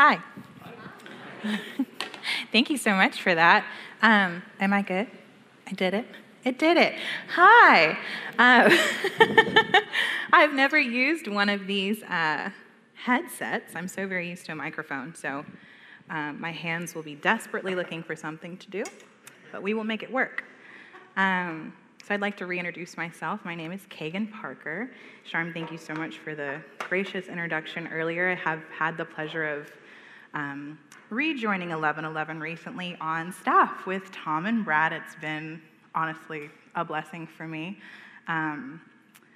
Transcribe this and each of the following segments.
Hi. Thank you so much for that. Um, am I good? I did it. It did it. Hi. Uh, I've never used one of these uh, headsets. I'm so very used to a microphone, so um, my hands will be desperately looking for something to do, but we will make it work. Um, so I'd like to reintroduce myself. My name is Kagan Parker. Sharm, thank you so much for the gracious introduction earlier. I have had the pleasure of um, rejoining 1111 recently on staff with Tom and Brad. It's been honestly a blessing for me. Um,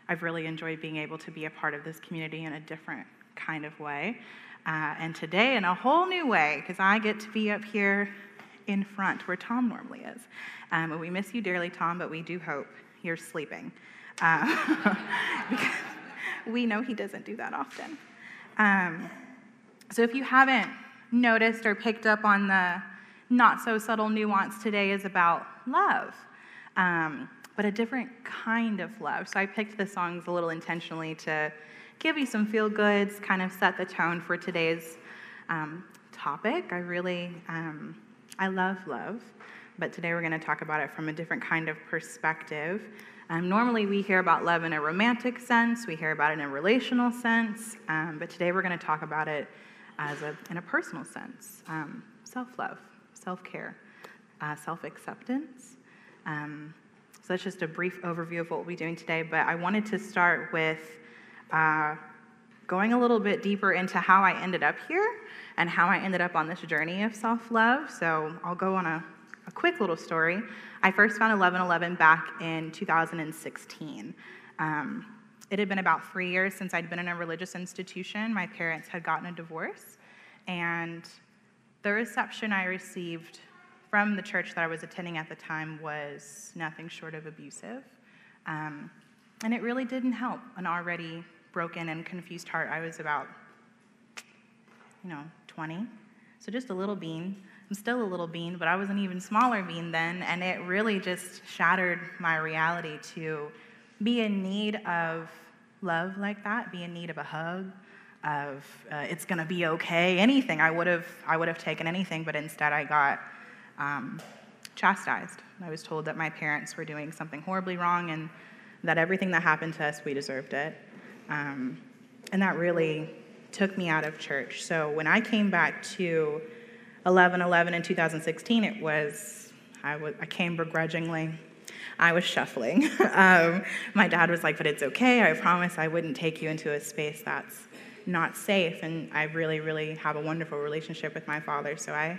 I've really enjoyed being able to be a part of this community in a different kind of way. Uh, and today, in a whole new way, because I get to be up here in front where Tom normally is. Um, we miss you dearly, Tom, but we do hope you're sleeping. Uh, because we know he doesn't do that often. Um, so if you haven't noticed or picked up on the not so subtle nuance today is about love, um, but a different kind of love. So I picked the songs a little intentionally to give you some feel goods, kind of set the tone for today's um, topic. I really, um, I love love, but today we're going to talk about it from a different kind of perspective. Um, normally, we hear about love in a romantic sense, we hear about it in a relational sense, um, but today we're going to talk about it as a, in a personal sense um, self love, self care, uh, self acceptance. Um, so that's just a brief overview of what we'll be doing today. But I wanted to start with uh, going a little bit deeper into how I ended up here and how I ended up on this journey of self love. So I'll go on a, a quick little story. I first found 1111 back in 2016. Um, it had been about three years since I'd been in a religious institution. My parents had gotten a divorce, and the reception I received from the church that I was attending at the time was nothing short of abusive. Um, and it really didn't help an already broken and confused heart. I was about, you know, 20, so just a little bean. I'm still a little bean, but I was an even smaller bean then, and it really just shattered my reality to be in need of love like that, be in need of a hug, of uh, it's going to be okay, anything. I would have I would have taken anything, but instead I got um, chastised. I was told that my parents were doing something horribly wrong and that everything that happened to us, we deserved it. Um, and that really took me out of church. So when I came back to 11 11 in 2016, it was, I, was, I came begrudgingly. I was shuffling. um, my dad was like, but it's okay. I promise I wouldn't take you into a space that's not safe. And I really, really have a wonderful relationship with my father. So I,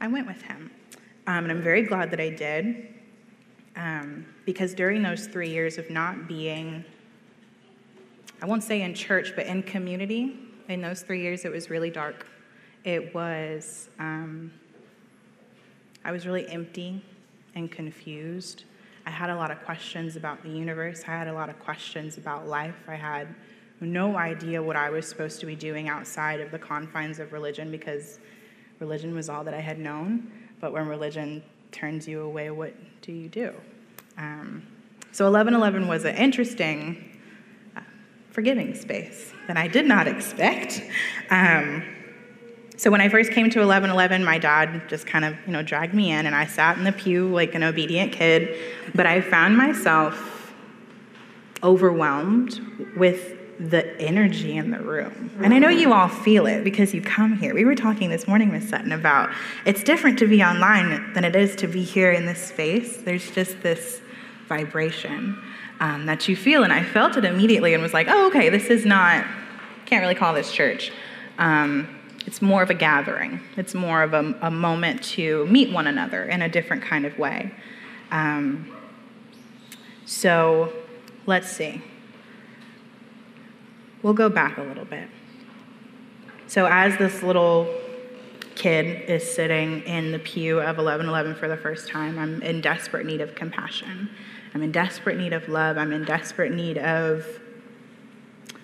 I went with him. Um, and I'm very glad that I did. Um, because during those three years of not being, I won't say in church, but in community, in those three years, it was really dark. It was, um, I was really empty and confused. I had a lot of questions about the universe. I had a lot of questions about life. I had no idea what I was supposed to be doing outside of the confines of religion because religion was all that I had known. But when religion turns you away, what do you do? Um, so 1111 was an interesting, uh, forgiving space that I did not expect. Um, so when I first came to 1111, my dad just kind of, you know, dragged me in, and I sat in the pew like an obedient kid. But I found myself overwhelmed with the energy in the room. And I know you all feel it because you come here. We were talking this morning, with Sutton, about it's different to be online than it is to be here in this space. There's just this vibration um, that you feel, and I felt it immediately and was like, oh, okay, this is not, can't really call this church. Um, it's more of a gathering. It's more of a, a, moment to meet one another in a different kind of way. Um, so let's see. We'll go back a little bit. So, as this little kid is sitting in the pew of 1111 for the first time, I'm in desperate need of compassion. I'm in desperate need of love. I'm in desperate need of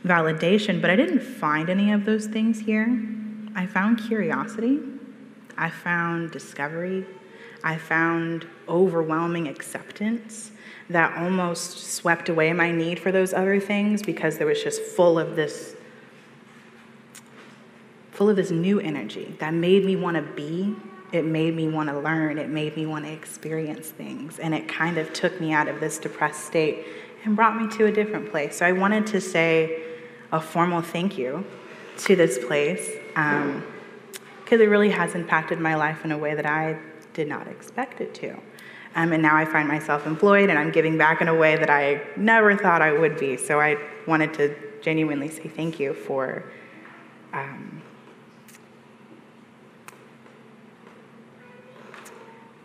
validation, but I didn't find any of those things here. I found curiosity, I found discovery, I found overwhelming acceptance that almost swept away my need for those other things because there was just full of this full of this new energy that made me want to be. It made me want to learn. It made me want to experience things. And it kind of took me out of this depressed state and brought me to a different place. So I wanted to say a formal thank you to this place because um, it really has impacted my life in a way that I did not expect it to. Um, and now I find myself employed and I'm giving back in a way that I never thought I would be. So I wanted to genuinely say thank you for um,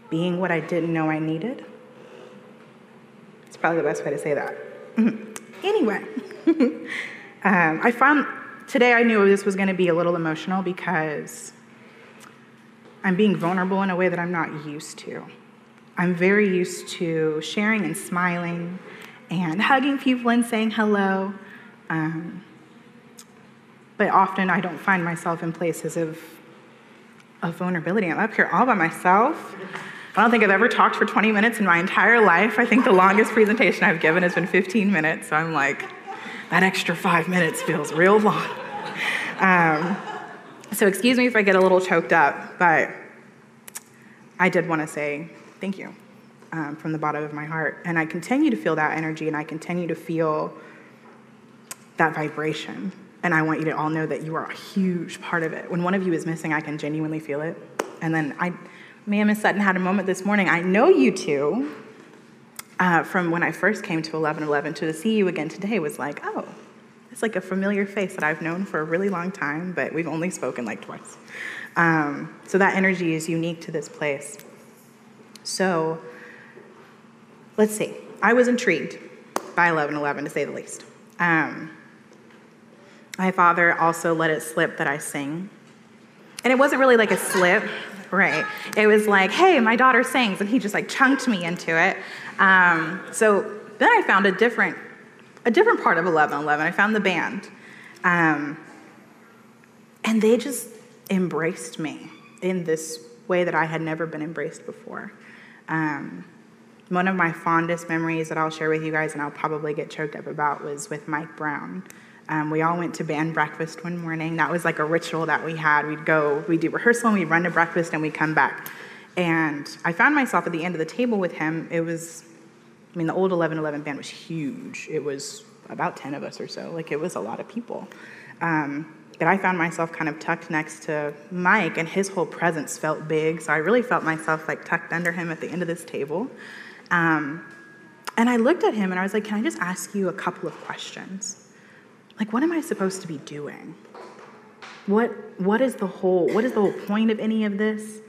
being what I didn't know I needed. It's probably the best way to say that. anyway, um, I found today I knew this was going to be a little emotional because I'm being vulnerable in a way that I'm not used to. I'm very used to sharing and smiling and hugging people and saying hello. Um, but often I don't find myself in places of, of vulnerability. I'm up here all by myself. I don't think I've ever talked for 20 minutes in my entire life. I think the longest presentation I've given has been 15 minutes. So I'm like, that extra five minutes feels real long. Um, so excuse me if I get a little choked up, but I did want to say Thank you um, from the bottom of my heart. And I continue to feel that energy and I continue to feel that vibration. And I want you to all know that you are a huge part of it. When one of you is missing, I can genuinely feel it. And then I, me and Miss Sutton had a moment this morning. I know you two uh, from when I first came to 1111 to see you again today was like, oh, it's like a familiar face that I've known for a really long time, but we've only spoken like twice. Um, so that energy is unique to this place. So let's see. I was intrigued by 1111 to say the least. Um, my father also let it slip that I sing. And it wasn't really like a slip, right? It was like, hey, my daughter sings, and he just like chunked me into it. Um, so then I found a different, a different part of 1111. I found the band. Um, and they just embraced me in this way that I had never been embraced before. Um, one of my fondest memories that I'll share with you guys, and I'll probably get choked up about, was with Mike Brown. Um, we all went to band breakfast one morning. That was like a ritual that we had. We'd go, we'd do rehearsal, and we'd run to breakfast, and we'd come back. And I found myself at the end of the table with him. It was, I mean, the old 1111 band was huge. It was about 10 of us or so. Like, it was a lot of people. Um, but I found myself kind of tucked next to Mike, and his whole presence felt big. So I really felt myself like tucked under him at the end of this table. Um, and I looked at him and I was like, Can I just ask you a couple of questions? Like, what am I supposed to be doing? What, what is the whole what is the whole point of any of this?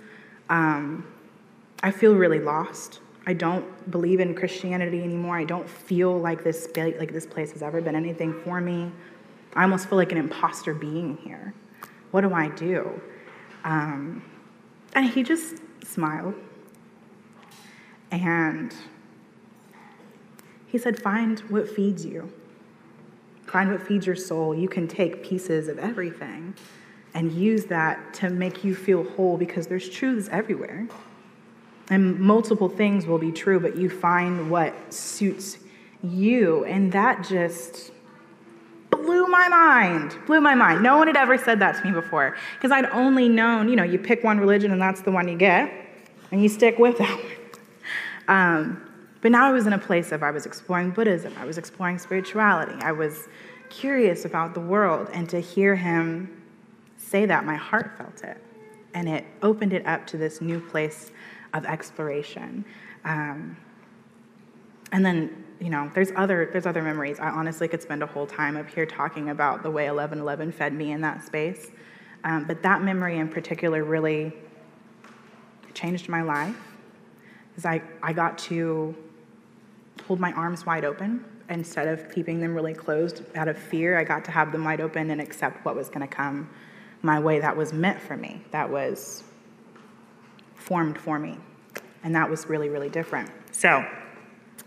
Um, I feel really lost. I don't believe in Christianity anymore. I don't feel like this like this place has ever been anything for me. I almost feel like an imposter being here. What do I do? Um, and he just smiled. And he said, Find what feeds you. Find what feeds your soul. You can take pieces of everything and use that to make you feel whole because there's truths everywhere. And multiple things will be true, but you find what suits you. And that just blew my mind. Blew my mind. No one had ever said that to me before because I'd only known, you know, you pick one religion and that's the one you get and you stick with that one. Um, but now I was in a place of I was exploring Buddhism, I was exploring spirituality, I was curious about the world, and to hear him say that, my heart felt it. And it opened it up to this new place of exploration. Um, and then you know, there's other there's other memories. I honestly could spend a whole time up here talking about the way 1111 fed me in that space. Um, but that memory in particular really changed my life because I, I got to hold my arms wide open instead of keeping them really closed out of fear. I got to have them wide open and accept what was going to come my way that was meant for me, that was formed for me. And that was really, really different. So,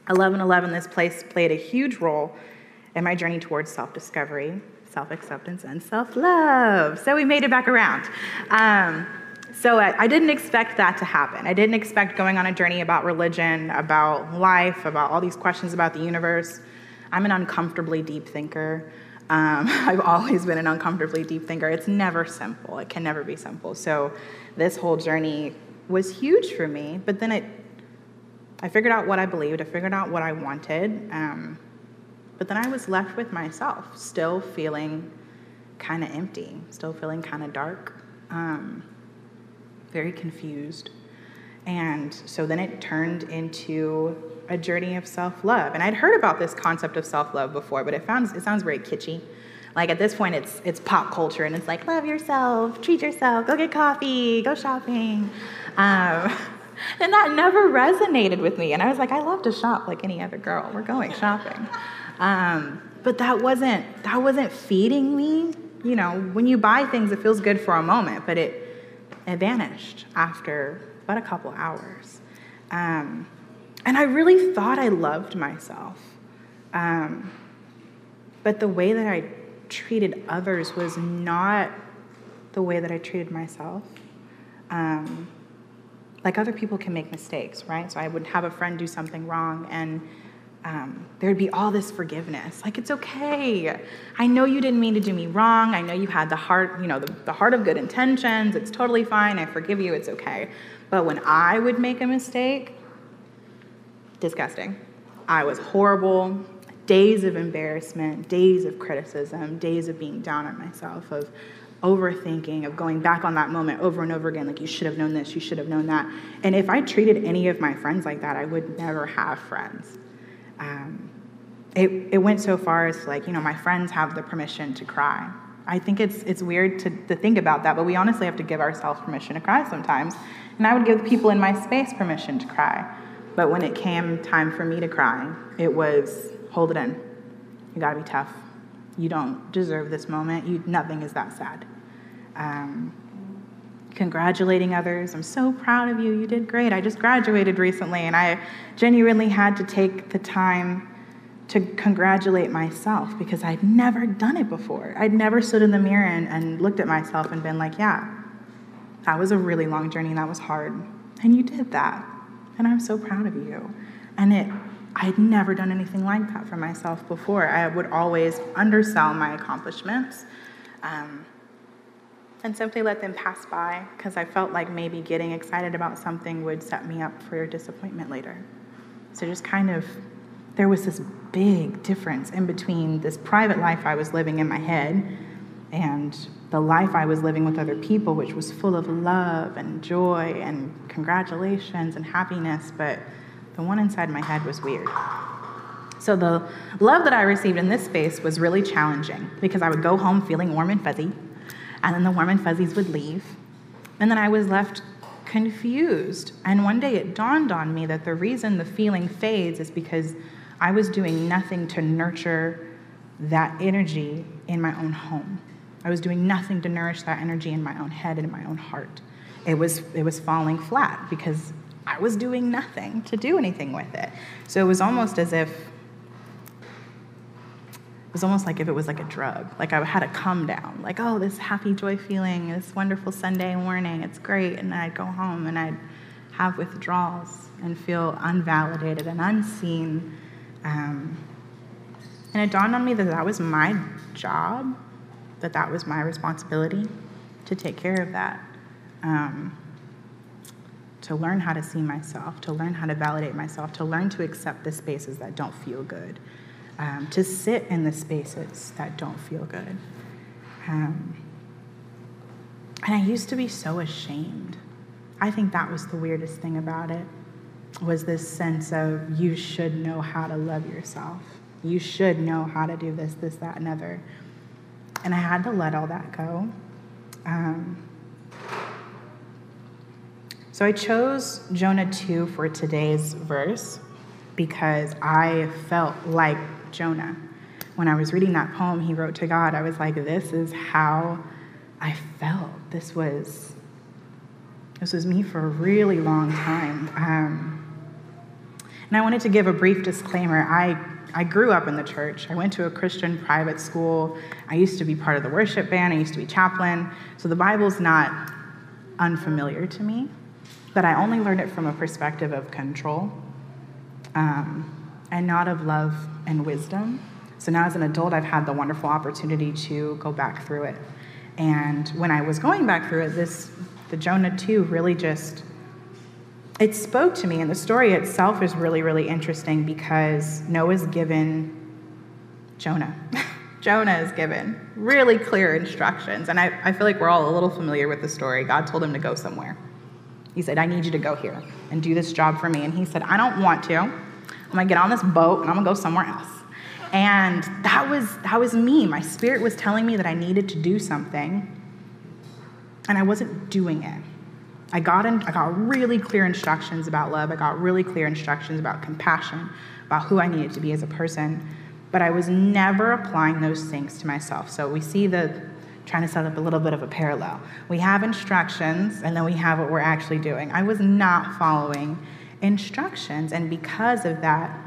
1111, this place played a huge role in my journey towards self discovery, self acceptance, and self love. So we made it back around. Um, so I, I, didn't expect that to happen. I didn't expect going on a journey about religion, about life, about all these questions about the universe. I'm an uncomfortably deep thinker. Um, I've always been an uncomfortably deep thinker. It's never simple. It can never be simple. So this whole journey was huge for me. But then it, I figured out what I believed. I figured out what I wanted. Um, but then I was left with myself, still feeling kind of empty, still feeling kind of dark, um, very confused. And so then it turned into a journey of self love. And I'd heard about this concept of self love before, but it, found, it sounds very kitschy. Like at this point, it's, it's pop culture and it's like, love yourself, treat yourself, go get coffee, go shopping. Um, and that never resonated with me. And I was like, I love to shop like any other girl. We're going shopping. Um, but that wasn't, that wasn't feeding me. You know, when you buy things, it feels good for a moment, but it, it vanished after but a couple hours. Um, and I really thought I loved myself. Um, but the way that I treated others was not the way that I treated myself. Um, like other people can make mistakes, right? So I would have a friend do something wrong and um, there'd be all this forgiveness. Like, it's okay. I know you didn't mean to do me wrong. I know you had the heart, you know, the, the heart of good intentions. It's totally fine. I forgive you. It's okay. But when I would make a mistake, disgusting. I was horrible. Days of embarrassment, days of criticism, days of being down on myself, of overthinking, of going back on that moment over and over again, like, you should have known this, you should have known that. And if I treated any of my friends like that, I would never have friends. Um, it, it went so far as, like, you know, my friends have the permission to cry. I think it's, it's weird to, to think about that, but we honestly have to give ourselves permission to cry sometimes. And I would give the people in my space permission to cry. But when it came time for me to cry, it was hold it in. You gotta be tough. You don't deserve this moment. You, nothing is that sad. Um, congratulating others. I'm so proud of you. You did great. I just graduated recently, and I genuinely had to take the time to congratulate myself because I'd never done it before. I'd never stood in the mirror and, and looked at myself and been like, yeah, that was a really long journey and that was hard. And you did that and I'm so proud of you. And it, I had never done anything like that for myself before. I would always undersell my accomplishments um, and simply let them pass by because I felt like maybe getting excited about something would set me up for disappointment later. So just kind of, there was this big difference in between this private life I was living in my head and the life I was living with other people, which was full of love and joy and congratulations and happiness, but the one inside my head was weird. So the love that I received in this space was really challenging because I would go home feeling warm and fuzzy, and then the warm and fuzzies would leave, and then I was left confused. And one day it dawned on me that the reason the feeling fades is because I was doing nothing to nurture that energy in my own home. I was doing nothing to nourish that energy in my own head and in my own heart. It was, it was falling flat because I was doing nothing to do anything with it. So it was almost as if, it was almost like if it was like a drug. Like I had a come down, like, oh, this happy joy feeling, this wonderful Sunday morning, it's great. And I'd go home and I'd have withdrawals and feel unvalidated and unseen. Um, and it dawned on me that that was my job that that was my responsibility to take care of that. Um, to learn how to see myself, to learn how to validate myself, to learn to accept the spaces that don't feel good, um, to sit in the spaces that don't feel good. Um, and I used to be so ashamed. I think that was the weirdest thing about it was this sense of you should know how to love yourself. You should know how to do this, this, that, and other. And I had to let all that go. Um, so I chose Jonah 2 for today's verse because I felt like Jonah. When I was reading that poem he wrote to God, I was like, this is how I felt. This was this was me for a really long time. Um, and I wanted to give a brief disclaimer. I I grew up in the church. I went to a Christian private school. I used to be part of the worship band. I used to be chaplain. So the Bible's not unfamiliar to me, but I only learned it from a perspective of control um, and not of love and wisdom. So now, as an adult, I've had the wonderful opportunity to go back through it. And when I was going back through it, this, the Jonah 2 really just, it spoke to me. And the story itself is really, really interesting because Noah's given Jonah. Jonah is given really clear instructions. And I, I feel like we're all a little familiar with the story. God told him to go somewhere. He said, I need you to go here and do this job for me. And he said, I don't want to. I'm gonna get on this boat and I'm gonna go somewhere else. And that was that was me. My spirit was telling me that I needed to do something, and I wasn't doing it. I got in, I got really clear instructions about love. I got really clear instructions about compassion, about who I needed to be as a person but I was never applying those things to myself. So we see the trying to set up a little bit of a parallel. We have instructions and then we have what we're actually doing. I was not following instructions, and because of that,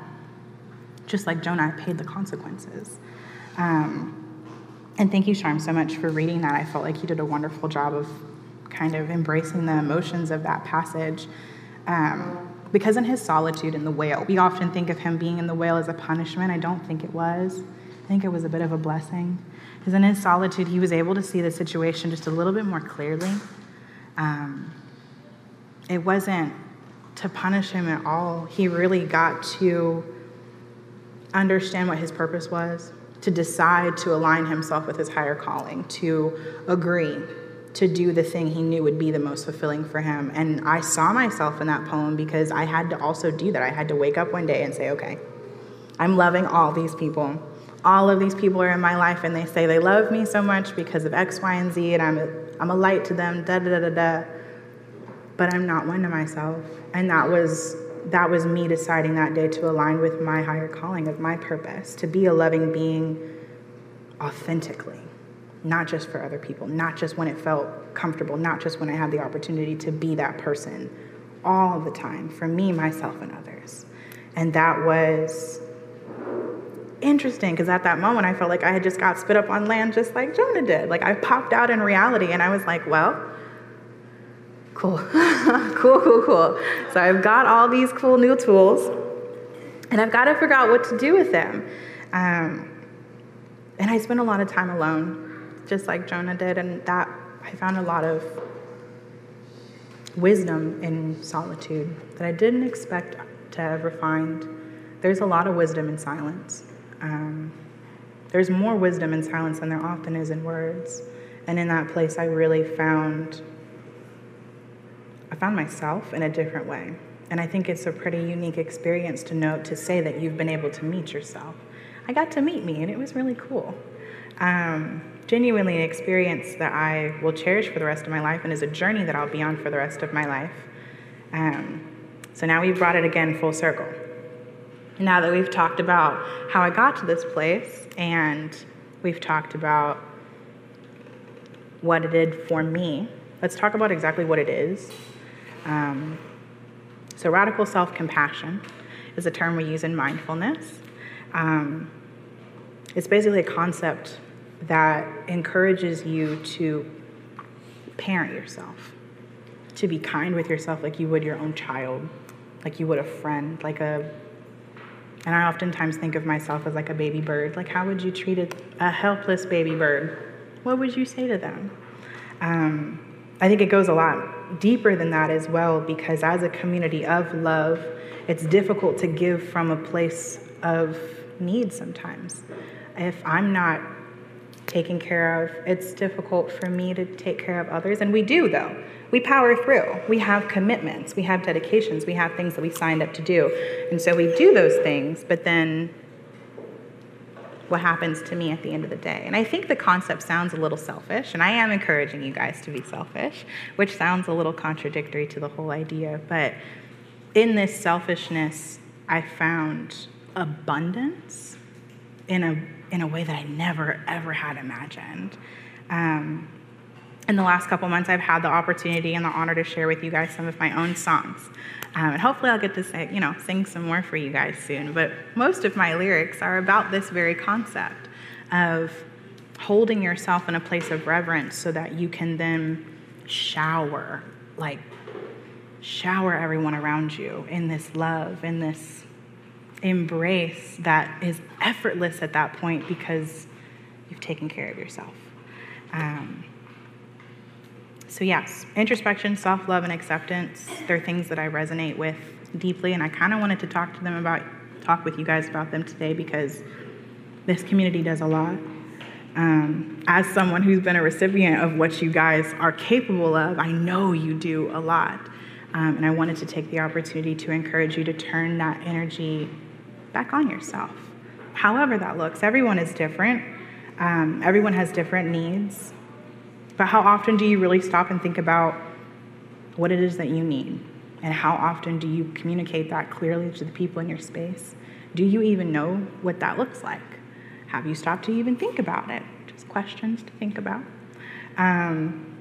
just like Jonah, I paid the consequences. Um, and thank you, Sharm, so much for reading that. I felt like you did a wonderful job of kind of embracing the emotions of that passage. Um, because in his solitude in the whale, we often think of him being in the whale as a punishment. I don't think it was. I think it was a bit of a blessing. Because in his solitude, he was able to see the situation just a little bit more clearly. Um, it wasn't to punish him at all. He really got to understand what his purpose was, to decide to align himself with his higher calling, to agree to do the thing he knew would be the most fulfilling for him. And I saw myself in that poem because I had to also do that. I had to wake up one day and say, okay, I'm loving all these people. All of these people are in my life and they say they love me so much because of X, Y, and Z, and I'm a, I'm a light to them, da da da da da. But I'm not one to myself. And that was that was me deciding that day to align with my higher calling of my purpose, to be a loving being authentically not just for other people, not just when it felt comfortable, not just when I had the opportunity to be that person, all the time for me, myself, and others. And that was interesting because at that moment I felt like I had just got spit up on land just like Jonah did. Like I popped out in reality and I was like, well, cool, cool, cool, cool. So I've got all these cool new tools and I've got to figure out what to do with them. Um, and I spent a lot of time alone just like Jonah did, and that I found a lot of wisdom in solitude that I didn't expect to ever find. There's a lot of wisdom in silence. Um, there's more wisdom in silence than there often is in words. And in that place, I really found I found myself in a different way. And I think it's a pretty unique experience to know to say that you've been able to meet yourself. I got to meet me, and it was really cool. Um, genuinely an experience that I will cherish for the rest of my life and is a journey that I'll be on for the rest of my life. Um, so now we've brought it again full circle. Now that we've talked about how I got to this place and we've talked about what it did for me, let's talk about exactly what it is. Um, so, radical self compassion is a term we use in mindfulness. Um, it's basically a concept that encourages you to parent yourself, to be kind with yourself like you would your own child, like you would a friend, like a and I oftentimes think of myself as like a baby bird. Like, how would you treat a, a helpless baby bird? What would you say to them? Um, I think it goes a lot deeper than that as well because as a community of love, it's difficult to give from a place of need sometimes. If I'm not taken care of. It's difficult for me to take care of others, and we do, though. We power through. We have commitments, we have dedications, we have things that we signed up to do. And so we do those things, but then what happens to me at the end of the day. And I think the concept sounds a little selfish, and I am encouraging you guys to be selfish, which sounds a little contradictory to the whole idea. But in this selfishness, I found abundance in a in a way that I never, ever had imagined. Um, in the last couple months, I've had the opportunity and the honor to share with you guys some of my own songs. Um, and hopefully, I'll get to say, you know, sing some more for you guys soon. But most of my lyrics are about this very concept of holding yourself in a place of reverence so that you can then shower, like, shower everyone around you in this love, in this embrace that is effortless at that point because you've taken care of yourself. Um, so, yes, introspection, self love, and acceptance, they're things that I resonate with deeply, and I kind of wanted to talk to them about, talk with you guys about them today because this community does a lot. Um, as someone who's been a recipient of what you guys are capable of, I know you do a lot. Um, and I wanted to take the opportunity to encourage you to turn that energy back on yourself. However, that looks, everyone is different, um, everyone has different needs. But how often do you really stop and think about what it is that you need? And how often do you communicate that clearly to the people in your space? Do you even know what that looks like? Have you stopped to even think about it? Just questions to think about. Um,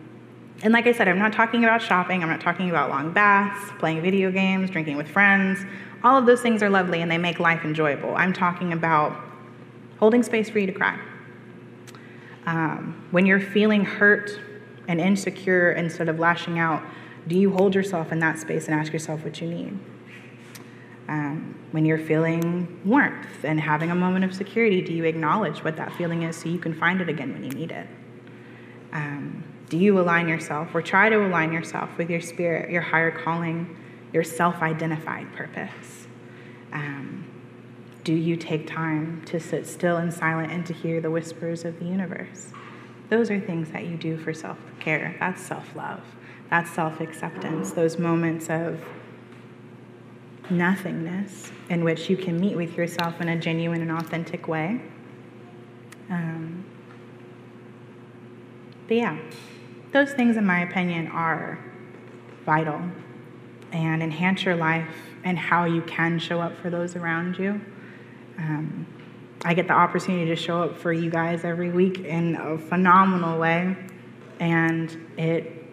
and like I said, I'm not talking about shopping, I'm not talking about long baths, playing video games, drinking with friends. All of those things are lovely and they make life enjoyable. I'm talking about holding space for you to cry. Um, when you're feeling hurt and insecure instead of lashing out, do you hold yourself in that space and ask yourself what you need? Um, when you're feeling warmth and having a moment of security, do you acknowledge what that feeling is so you can find it again when you need it? Um, do you align yourself or try to align yourself with your spirit, your higher calling, your self identified purpose? Um, do you take time to sit still and silent and to hear the whispers of the universe? Those are things that you do for self care. That's self love. That's self acceptance. Those moments of nothingness in which you can meet with yourself in a genuine and authentic way. Um, but yeah, those things, in my opinion, are vital and enhance your life and how you can show up for those around you. Um, I get the opportunity to show up for you guys every week in a phenomenal way, and it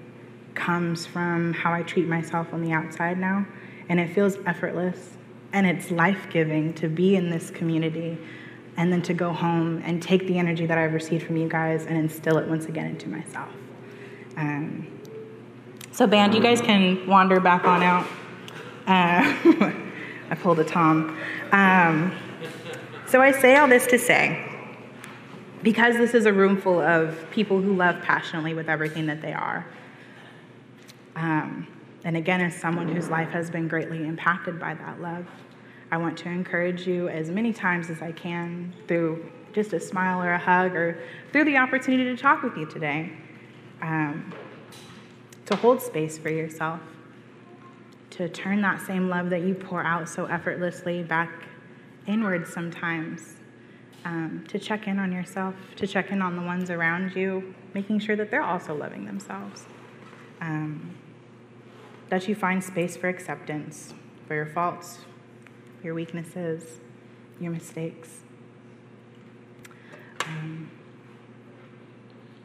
comes from how I treat myself on the outside now and it feels effortless and it's life giving to be in this community and then to go home and take the energy that I've received from you guys and instill it once again into myself. Um, so, band, you guys can wander back on out. Uh, I pulled a Tom. Um, so, I say all this to say, because this is a room full of people who love passionately with everything that they are. Um, and again, as someone whose life has been greatly impacted by that love, I want to encourage you as many times as I can through just a smile or a hug or through the opportunity to talk with you today, um, to hold space for yourself, to turn that same love that you pour out so effortlessly back inward sometimes, um, to check in on yourself, to check in on the ones around you, making sure that they're also loving themselves. Um, that you find space for acceptance for your faults, your weaknesses, your mistakes. Um,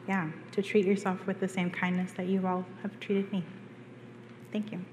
yeah, to treat yourself with the same kindness that you all have treated me. Thank you.